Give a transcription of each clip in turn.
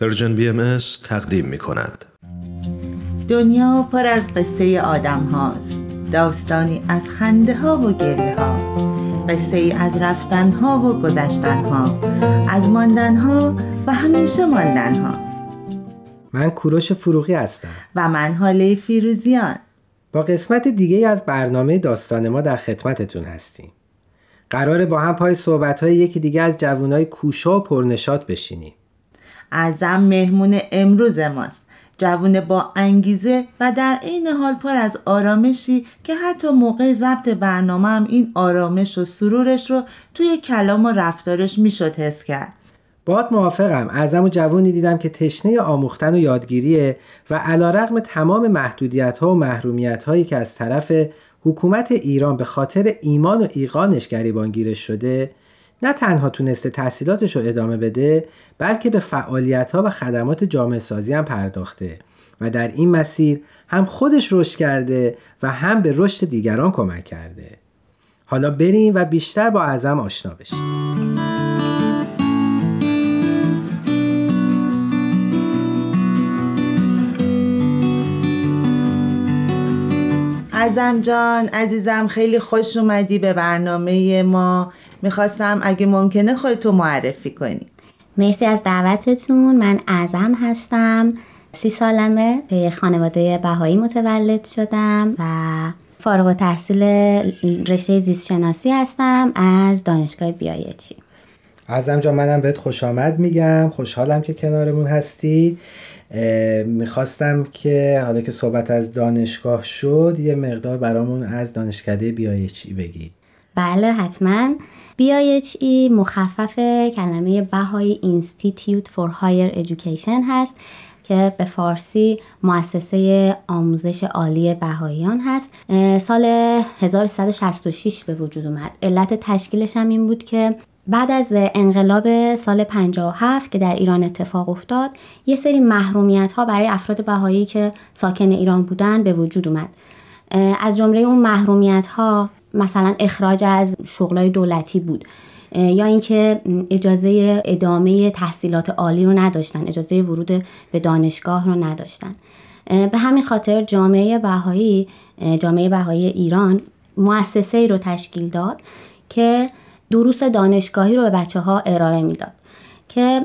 Persian BM تقدیم می کند. دنیا پر از قصه آدم هاست. داستانی از خنده ها و گله ها. قصه ای از رفتن ها و گذشتن ها. از ماندن ها و همیشه ماندن ها. من کوروش فروغی هستم. و من هاله فیروزیان. با قسمت دیگه از برنامه داستان ما در خدمتتون هستیم. قراره با هم پای صحبت های یکی دیگه از جوانای کوشا و پرنشاط بشینیم. اعظم مهمون امروز ماست. جوون با انگیزه و در عین حال پر از آرامشی که حتی موقع ضبط برنامه هم این آرامش و سرورش رو توی کلام و رفتارش می‌شد حس کرد. باد موافقم. اعظم و جوونی دیدم که تشنه آموختن و یادگیریه و علا رقم تمام محدودیت ها و محرومیت هایی که از طرف حکومت ایران به خاطر ایمان و ایقانش گریبانگیرش شده نه تنها تونسته تحصیلاتش رو ادامه بده بلکه به فعالیت ها و خدمات جامعه سازی هم پرداخته و در این مسیر هم خودش رشد کرده و هم به رشد دیگران کمک کرده. حالا بریم و بیشتر با اعظم آشنا بشیم. ازم جان عزیزم خیلی خوش اومدی به برنامه ما. می‌خواستم اگه ممکنه خودتو معرفی کنی. مرسی از دعوتتون. من اعظم هستم. سی سالمه. به خانواده بهایی متولد شدم و فارغ تحصیل رشته زیست شناسی هستم از دانشگاه بیایچی. اعظم جان منم بهت خوش آمد میگم. خوشحالم که کنارمون هستی. می‌خواستم که حالا که صحبت از دانشگاه شد یه مقدار برامون از دانشکده بیایچی بگی. بله حتما. BIHE مخفف کلمه بهایی Institute for Higher Education هست که به فارسی مؤسسه آموزش عالی بهاییان هست. سال 1366 به وجود اومد. علت تشکیلش هم این بود که بعد از انقلاب سال 57 که در ایران اتفاق افتاد یه سری محرومیت ها برای افراد بهایی که ساکن ایران بودن به وجود اومد. از جمله اون محرومیت ها مثلا اخراج از شغلای دولتی بود. یا اینکه اجازه ادامه تحصیلات عالی رو نداشتن اجازه ورود به دانشگاه رو نداشتن. به همین خاطر جامعه بهایی جامعه بهایی ایران مؤسسه رو تشکیل داد که دروس دانشگاهی رو به بچه ها ارائه می‌داد که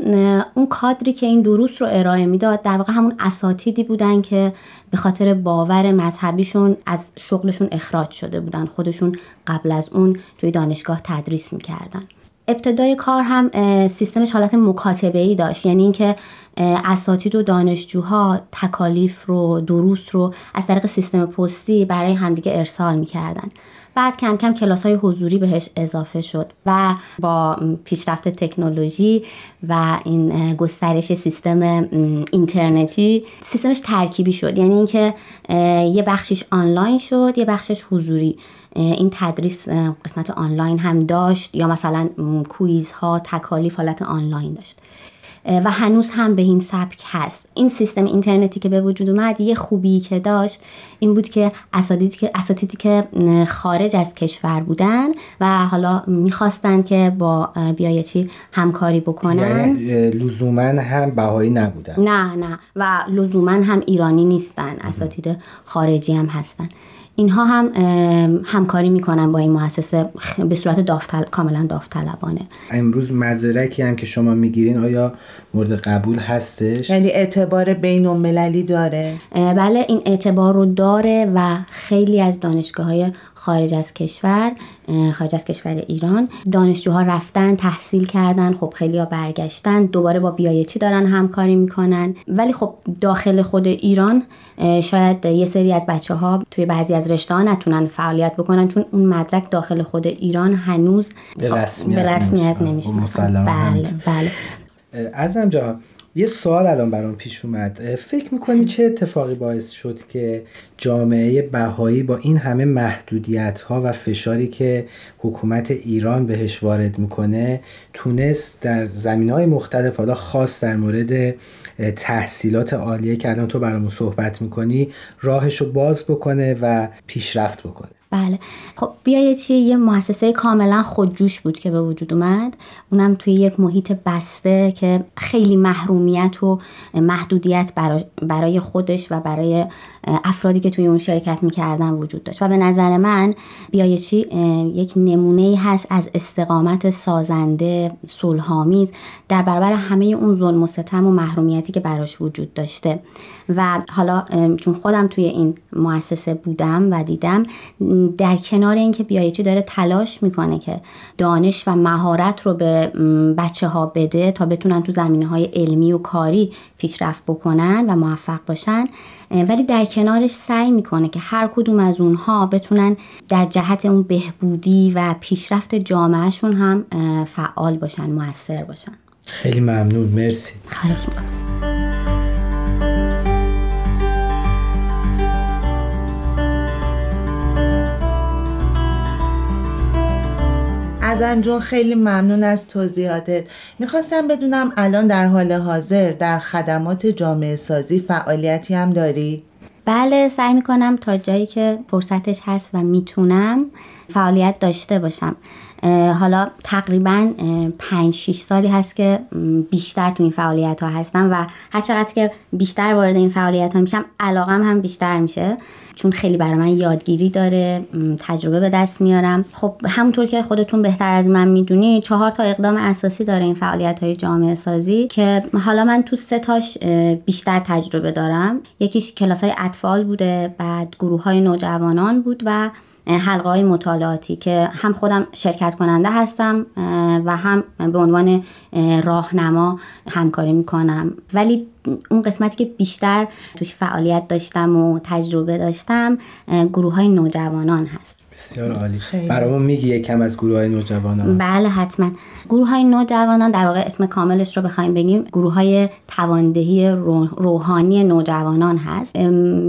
اون کادری که این دروس رو ارائه می‌داد در واقع همون اساتیدی بودن که به خاطر باور مذهبیشون از شغلشون اخراج شده بودن خودشون قبل از اون توی دانشگاه تدریس می‌کردن. ابتدای کار هم سیستمش حالت مکاتبه ای داشت یعنی اینکه اساتید و دانشجوها تکالیف رو دروس رو از طریق سیستم پستی برای همدیگه ارسال می‌کردن. بعد کم کم کلاس های حضوری بهش اضافه شد و با پیشرفت تکنولوژی و این گسترش سیستم اینترنتی سیستمش ترکیبی شد. یعنی اینکه یه بخشش آنلاین شد یه بخشش حضوری. این تدریس قسمت آنلاین هم داشت یا مثلا quiz ها تکالیف حالت آنلاین داشت. و هنوز هم به این سبک هست. این سیستم اینترنتی که به وجود اومد یه خوبی که داشت این بود که اساتیدی که اساتیدی که خارج از کشور بودن و حالا می‌خواستن که با بیایچی همکاری بکنن. یعنی لزوما هم بهایی نبودن. نه نه. و لزوما هم ایرانی نیستن. اساتید خارجی هم هستن. اینها هم همکاری می‌کنن با این مؤسسه به صورت داوطل... کاملا داوطلبانه. امروز مدرکی هم که شما می‌گیرین آیا مورد قبول هستش؟ یعنی اعتبار بین المللی داره؟ بله این اعتبار رو داره و خیلی از دانشگاه های خارج از کشور خارج از کشور ایران دانشجوها رفتن تحصیل کردن خب خیلی ها برگشتن دوباره با بیایچی دارن همکاری می‌کنن. ولی خب داخل خود ایران شاید یه سری از بچه ها توی بعضی از رشته ها نتونن فعالیت بکنن چون اون مدرک داخل خود ایران هنوز به رسمیت, به رسمیت بله بله. ازم جان یه سوال الان برام پیش اومد. فکر می‌کنی چه اتفاقی باعث شد که جامعه بهایی با این همه محدودیت ها و فشاری که حکومت ایران بهش وارد می‌کنه تونست در زمین های مختلف حالا خاص در مورد تحصیلات عالیه که الان تو برامون صحبت می‌کنی راهش رو باز بکنه و پیشرفت بکنه؟ بله. خب بیا چی یه مؤسسه کاملا خودجوش بود که به وجود اومد. اونم توی یک محیط بسته که خیلی محرومیت و محدودیت برای خودش و برای افرادی که توی اون شرکت می‌کردن وجود داشت. و به نظر من بیایچی یک نمونه هست از استقامت سازنده صلحآمیز در برابر همه اون ظلم و ستم و محرومیتی که براش وجود داشته. و حالا چون خودم توی این مؤسسه بودم و دیدم در کنار اینکه بیایچی داره تلاش می‌کنه که دانش و مهارت رو به بچه ها بده تا بتونن تو زمینه های علمی و کاری پیشرفت بکنن و موفق باشن ولی در کنارش سعی می‌کنه که هر کدوم از اونها بتونن در جهت اون بهبودی و پیشرفت جامعهشون هم فعال باشن موثر باشن. خیلی ممنون مرسی. خواهش می‌کنم. ازم جون خیلی ممنون از توضیحاتت می‌خواستم بدونم الان در حال حاضر در خدمات جامعه سازی فعالیتی هم داری؟ بله سعی می‌کنم تا جایی که فرصتش هست و می‌تونم فعالیت داشته باشم حالا تقریبا 5 6 سالی هست که بیشتر تو این فعالیت ها هستم و هر چقدر که بیشتر وارد این فعالیت ها میشم علاقم هم بیشتر میشه. چون خیلی برای من یادگیری داره تجربه به دست میارم. خب همونطور که خودتون بهتر از من می‌دونی چهار تا اقدام اساسی داره این فعالیت های جامعه سازی که حالا من تو سه تاش بیشتر تجربه دارم. یکیش کلاس های اطفال بوده بعد گروه های نوجوانان بود و حلقه های مطالعاتی که هم خودم شرکت کننده هستم و هم به عنوان راهنما همکاری می‌کنم. ولی اون قسمتی که بیشتر توش فعالیت داشتم و تجربه داشتم گروه های نوجوانان هست. بسیار عالی. برامون میگی کم از گروه های نوجوانان. بله حتما. گروه های نوجوانان در واقع اسم کاملش رو بخوایم بگیم گروه های تواندهی روحانی نوجوانان هست.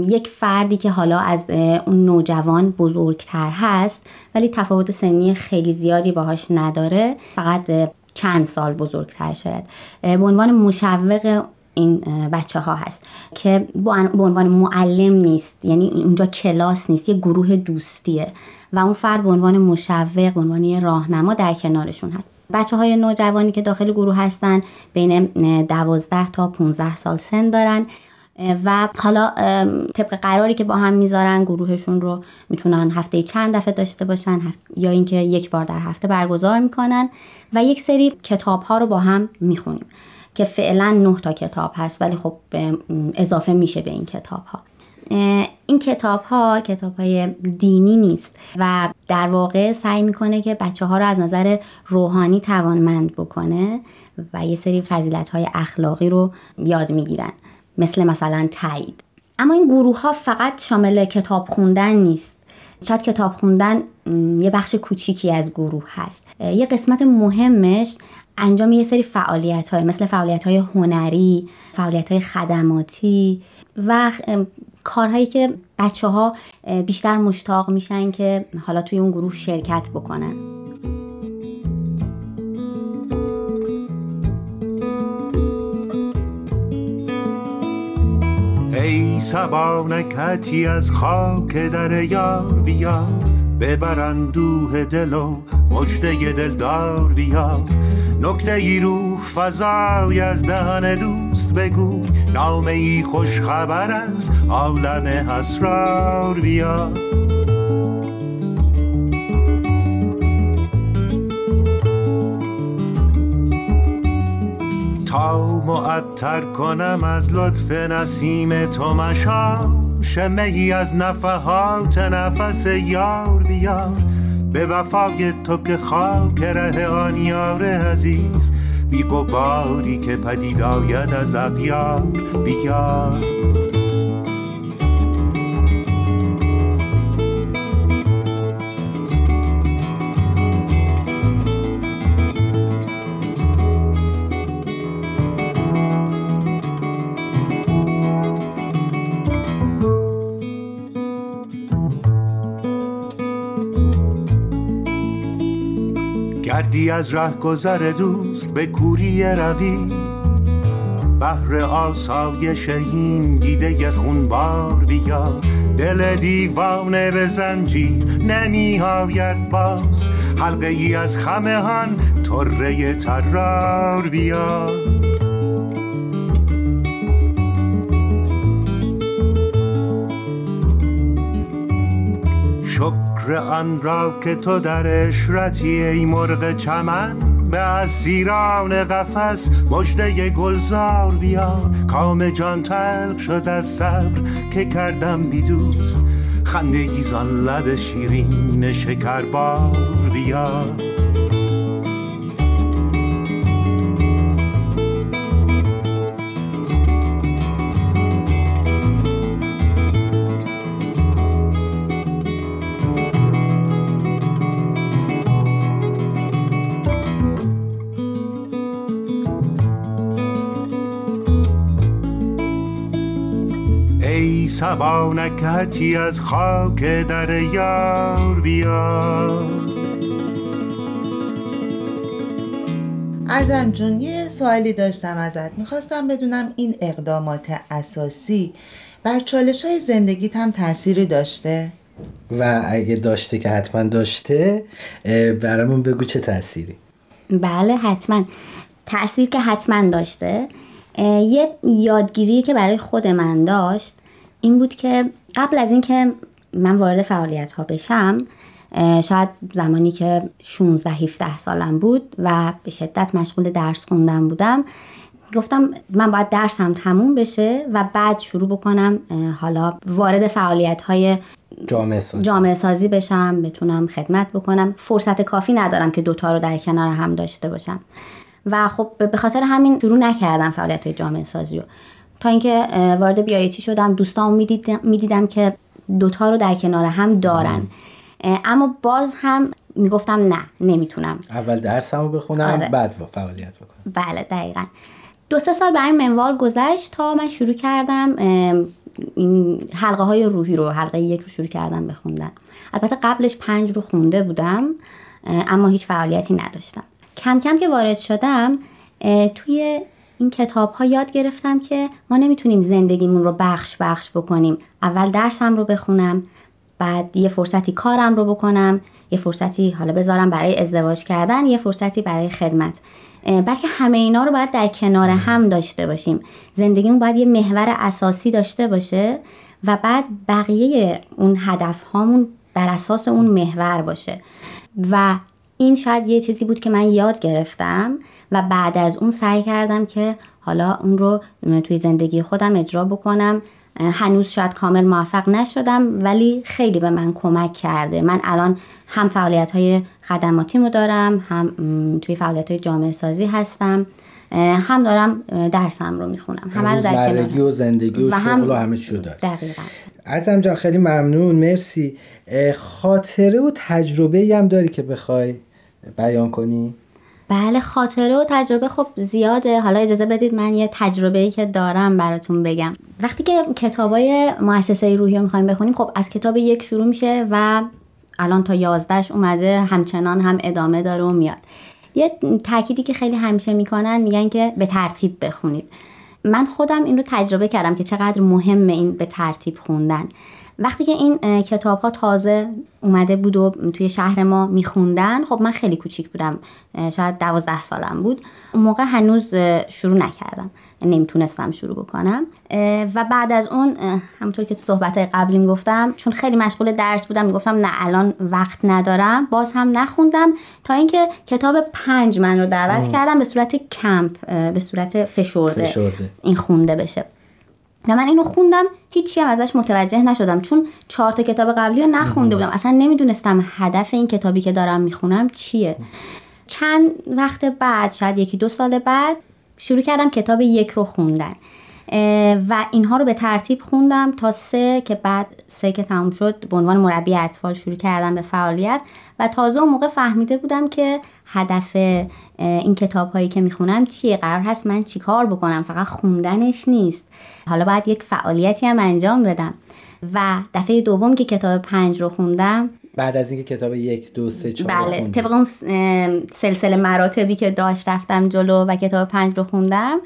یک فردی که حالا از اون نوجوان بزرگتر هست ولی تفاوت سنی خیلی زیادی باهاش نداره. فقط چند سال بزرگتر شاید. به عنوان مشوق این بچه ها هست که به عنوان معلم نیست یعنی اونجا کلاس نیست یه گروه دوستیه و اون فرد به عنوان مشوق به عنوان راهنما در کنارشون هست. بچه های نوجوانی که داخل گروه هستن بین 12 تا 15 سال سن دارن و حالا طبق قراری که با هم می‌ذارن گروهشون رو می‌تونن هفته چند دفعه داشته باشن یا اینکه یک بار در هفته برگزار می‌کنن و یک سری کتاب ها رو با هم می‌خونیم. که فعلا نه تا کتاب هست ولی خب اضافه میشه به این کتاب ها این کتاب ها کتاب های دینی نیست و در واقع سعی می‌کنه که بچه ها رو از نظر روحانی توانمند بکنه و یه سری فضیلت های اخلاقی رو یاد می‌گیرن مثل مثلا تایید. اما این گروه ها فقط شامل کتاب خوندن نیست. شاید کتاب خوندن یه بخش کوچیکی از گروه هست. یه قسمت مهمش انجام یه سری فعالیت های مثل فعالیت های هنری فعالیت های خدماتی و کارهایی که بچه ها بیشتر مشتاق میشن که حالا توی اون گروه شرکت بکنن. ای سبانکتی از خاک در یار بیار. ببر اندوه دل و مجده دلدار بیار. نکته ای رو فضای از دهن دوست بگو. نامه ای خوش خبر از عالم اسرار بیار. تا معطر کنم از لطف نسیم تو مشام شمه ای از نفحات نفس یار بیار. به وفای تو که خاک ره آن یار عزیز. بی باری که پدید آید از اغیار بیار. گردی از ره گذر دوست به کوری رقی بهر آسایش این دیده خونبار بیا. دل دیوانه به زنجیر نمی آید باز. حلقه ای از خمهان تره ترار بیا. شکر آن را که تو در اشرتی ای مرغ چمن به اسیران قفس مجده گلزار بیا. کام جان تلق شد از صبر که کردم بی دوست خنده ایزان لب شیرین شکربار بیا. ای سبا نکهتی از خاک در یار بیا ازم جون یه سوالی داشتم ازت. می‌خواستم بدونم این اقدامات اساسی بر چالش های زندگیت هم تأثیری داشته؟ و اگه داشته که حتما داشته برامون بگو چه تأثیری. بله حتما. تاثیر که حتما داشته یه یادگیری که برای خود من داشت. این بود که قبل از اینکه من وارد فعالیت ها بشم شاید زمانی که 16 17 سالم بود و به شدت مشغول درس خوندن بودم گفتم من باید درسم تموم بشه و بعد شروع بکنم حالا وارد فعالیت های جامعه سازی. جامعه سازی بشم بتونم خدمت بکنم. فرصت کافی ندارم که دوتا رو در کنار هم داشته باشم. و خب به خاطر همین شروع نکردم فعالیت های جامعه سازی رو. تا اینکه وارد بیایچی شدم دوستام می‌دیدم, می‌دیدم که دوتا رو در کنار هم دارن. اما باز هم می‌گفتم نه نمی‌تونم. اول درسمو بخونم آره. بعد فعالیت بکنم. بله دقیقا. دو سه سال به این منوال گذشت تا من شروع کردم این حلقه های روحی رو حلقه یک رو شروع کردم بخوندن. البته قبلش پنج رو خونده بودم اما هیچ فعالیتی نداشتم. کم کم که وارد شدم توی این کتاب ها یاد گرفتم که ما نمی‌تونیم زندگیمون رو بخش بخش بکنیم. اول درسم رو بخونم بعد یه فرصتی کارم رو بکنم یه فرصتی حالا بذارم برای ازدواج کردن یه فرصتی برای خدمت. بلکه همه اینا رو باید در کنار هم dاشته باشیم. زندگیمون باید یه محور اساسی داشته باشه و بعد بقیه اون هدف هامون بر اساس اون محور باشه. و این شاید یه چیزی بود که من یاد گرفتم و بعد از اون سعی کردم که حالا اون رو توی زندگی خودم اجرا بکنم. هنوز شاید کامل موفق نشدم ولی خیلی به من کمک کرده. من الان هم فعالیت های خدماتیمو دارم هم توی فعالیت های جامعه سازی هستم. هم دارم درسم رو می‌خونم. همه رو در و زندگی و, و هم- شغل و همه چی رو داری دقیقا. ازم جان خیلی ممنون مرسی. خاطره و تجربه هم داری که بخوای بیان کنی؟ بله خاطره و تجربه خب زیاده. حالا اجازه بدید من یه تجربه ای که دارم براتون بگم. وقتی که کتابای مؤسسه روحی رو می‌خوایم بخونیم خب از کتاب یک شروع میشه و الان تا یازدهش اومده همچنان هم ادامه داره و میاد. یه تأکیدی که خیلی همیشه می‌کنن میگن که به ترتیب بخونید. من خودم این رو تجربه کردم که چقدر مهمه این به ترتیب خوندن. وقتی که این کتاب ها تازه اومده بود و توی شهر ما میخوندن خب من خیلی کوچیک بودم شاید دوازده سالم بود. اون موقع هنوز شروع نکردم. نمی‌تونستم شروع بکنم. و بعد از اون همونطور که تو صحبت قبلیم گفتم چون خیلی مشغول درس بودم می‌گفتم نه الان وقت ندارم. باز هم نخوندم تا اینکه کتاب پنج من رو دعوت کردم به صورت کمپ به صورت فشرده, فشرده. این خونده بشه. و من اینو خوندم هیچی هم ازش متوجه نشدم. چون چهار تا کتاب قبلی رو نخونده بودم. اصلا نمی‌دونستم هدف این کتابی که دارم می‌خونم چیه. چند وقت بعد شاید یکی دو سال بعد شروع کردم کتاب یک رو خوندن. و اینها رو به ترتیب خوندم تا سه که بعد سه که تموم شد به عنوان مربی اطفال شروع کردم به فعالیت. و تازه اون موقع فهمیده بودم که هدف این کتاب هایی که می‌خونم چیه قرار هست من چیکار بکنم فقط خوندنش نیست حالا باید یک فعالیتی هم انجام بدم و دفعه دوم که کتاب پنج رو خوندم بعد از اینکه کتاب یک دو سه چهار بله. طبق اون سلسله مراتبی که داشت رفتم جلو و کتاب پنج رو خوندم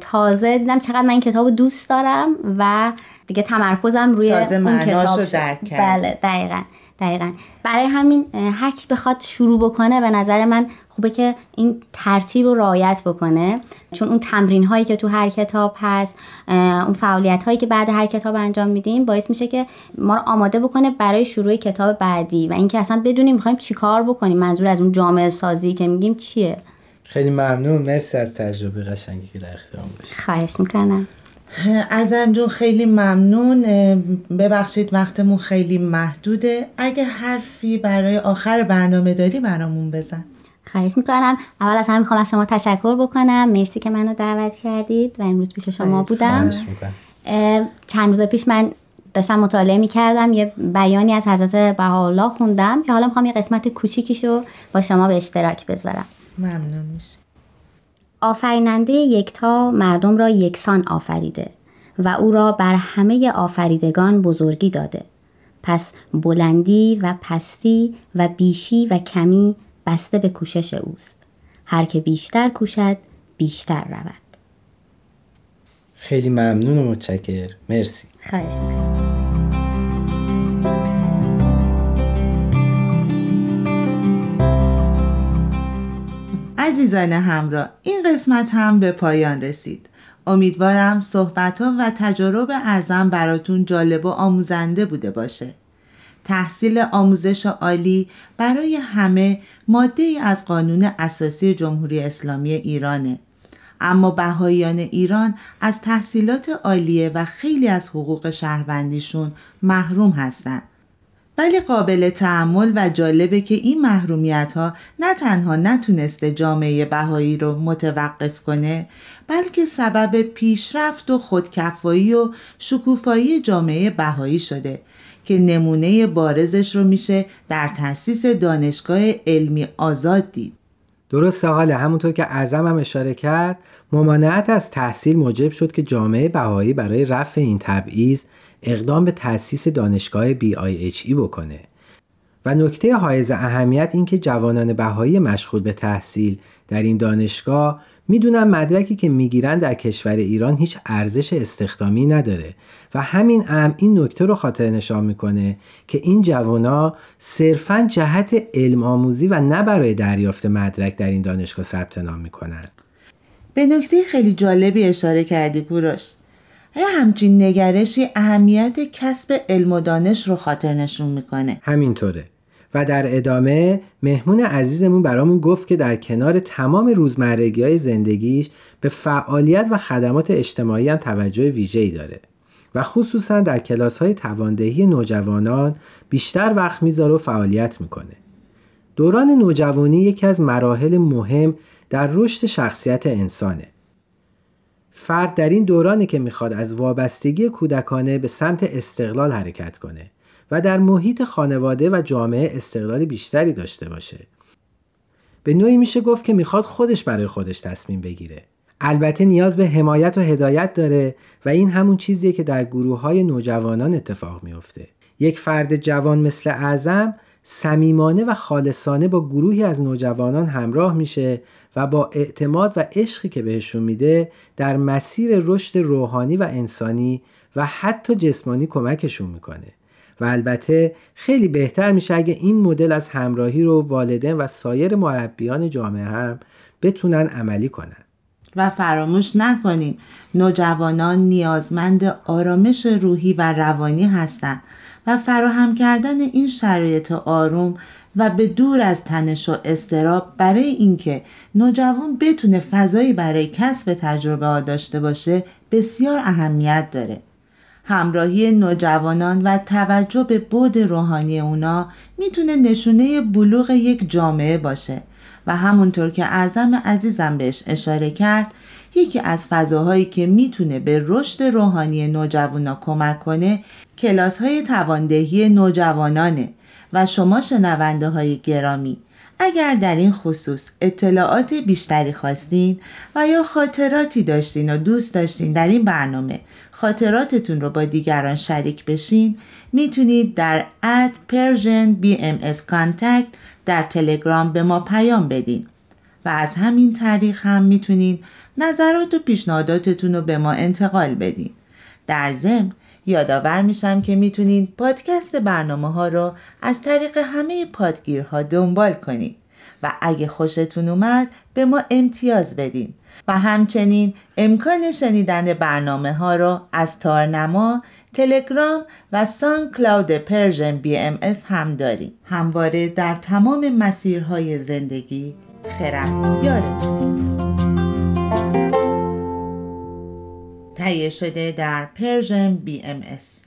تازه دیدم چقدر من این کتاب دوست دارم و دیگه تمرکزم روی تازه اون کتاب شد. درک. بله دقیقا دقیقا. برای همین هر کی بخواد شروع بکنه به نظر من خوبه که این ترتیب رو رعایت بکنه. چون اون تمرین هایی که تو هر کتاب هست اون فعالیت هایی که بعد هر کتاب انجام میدیم باعث میشه که ما رو آماده بکنه برای شروع کتاب بعدی. و اینکه اصلا بدونیم می‌خوایم چیکار بکنیم. منظور از اون جامعه سازی که میگیم چیه؟ خیلی ممنون. مرسی از تجربه قشنگی که در اختیارم خواهش می‌کنم. ازم جون خیلی ممنون. ببخشید وقتمون خیلی محدوده. اگه حرفی برای آخر برنامه داری برامون بزن. خواهش می‌کنم. اول از همه می‌خوام از شما تشکر بکنم. مرسی که منو دعوت کردید و امروز پیش شما بودم. چند روز پیش من داشتم مطالعه می‌کردم. یه بیانی از حضرت بهاءالله خوندم که حالا می‌خوام یه قسمت کوچیکیشو با شما به اشتراک بذارم. ممنون میشه آفریننده یکتا مردم را یکسان آفریده و او را بر همه آفریدگان بزرگی داده. پس بلندی و پستی و بیشی و کمی بسته به کوشش اوست. هر که بیشتر کوشد بیشتر رود. خیلی ممنون و متشکر مرسی. خواهش می‌کنم. عزیزان همراه این قسمت هم به پایان رسید. امیدوارم صحبت و تجارب اعظم براتون جالب و آموزنده بوده باشه. تحصیل آموزش عالی برای همه ماده ای از قانون اساسی جمهوری اسلامی ایرانه. اما بهاییان ایران از تحصیلات عالیه و خیلی از حقوق شهروندیشون محروم هستند ولی قابل تعمل و جالبه که این محرومیت ها نه تنها نتونسته جامعه بهایی رو متوقف کنه بلکه سبب پیشرفت و خودکفایی و شکوفایی جامعه بهایی شده که نمونه بارزش رو میشه در تأسیس دانشگاه علمی آزاد دید. درسته حاله همونطور که اعظم هم اشاره کرد ممانعت از تحصیل موجب شد که جامعه بهایی برای رفع این تبعیض اقدام به تأسیس دانشگاه BIHE بکنه. و نکته حائز اهمیت این که جوانان بهایی مشغول به تحصیل در این دانشگاه می‌دونن مدرکی که می‌گیرن در کشور ایران هیچ ارزش استخدامی نداره. و همین امر این نکته رو خاطر نشان می‌کنه که این جوانا صرفا جهت علم آموزی و نه برای دریافت مدرک در این دانشگاه ثبت نام می‌کنن. به نکته خیلی جالبی اشاره کردی کوروش. همچین نگرشی اهمیت کسب علم و دانش رو خاطر نشون می‌کنه همینطوره و در ادامه مهمون عزیزمون برامون گفت که در کنار تمام روزمرگی های زندگیش به فعالیت و خدمات اجتماعی هم توجه ویژه‌ای داره و خصوصا در کلاس های تواندهی نوجوانان بیشتر وقت می‌ذاره و فعالیت می‌کنه. دوران نوجوانی یکی از مراحل مهم در رشد شخصیت انسانه. فرد در این دورانی که می‌خواد از وابستگی کودکانه به سمت استقلال حرکت کنه و در محیط خانواده و جامعه استقلال بیشتری داشته باشه. به نوعی میشه گفت که می‌خواد خودش برای خودش تصمیم بگیره. البته نیاز به حمایت و هدایت داره و این همون چیزیه که در گروه های نوجوانان اتفاق میفته. یک فرد جوان مثل اعظم صمیمانه و خالصانه با گروهی از نوجوانان همراه میشه و با اعتماد و عشقی که بهشون میده در مسیر رشد روحانی و انسانی و حتی جسمانی کمکشون می‌کنه. و البته خیلی بهتر میشه اگه این مدل از همراهی رو والدین و سایر مربیان جامعه هم بتونن عملی کنن. و فراموش نکنیم نوجوانان نیازمند آرامش روحی و روانی هستند و فراهم کردن این شرایط آروم و به دور از تنش و استراب برای اینکه نوجوان بتونه فضایی برای کسب تجربه ها داشته باشه بسیار اهمیت داره. همراهی نوجوانان و توجه به بود روحانی اونا می‌تونه نشونه بلوغ یک جامعه باشه و همونطور که اعظم عزیزم بهش اشاره کرد یکی از فضاهایی که می‌تونه به رشد روحانی نوجوانا کمک کنه کلاس های تواندهی نوجوانانه و شما شنونده های گرامی اگر در این خصوص اطلاعات بیشتری خواستین و یا خاطراتی داشتین و دوست داشتین در این برنامه خاطراتتون رو با دیگران شریک بشین می‌تونید در اد Persian BMS Contact در تلگرام به ما پیام بدین. و از همین طریق هم می‌تونین نظرات و پیشنهاداتتون رو به ما انتقال بدین. در ضمن یادآور میشم که می‌تونین پادکست برنامه ها رو از طریق همه پادگیرها دنبال کنید و اگه خوشتون اومد به ما امتیاز بدین و همچنین امکان شنیدن برنامه ها رو از تارنما، تلگرام و SoundCloud Persian BM هم داریم همواره در تمام مسیرهای زندگی خرد یارتون. تهیه شده در Persian BMS.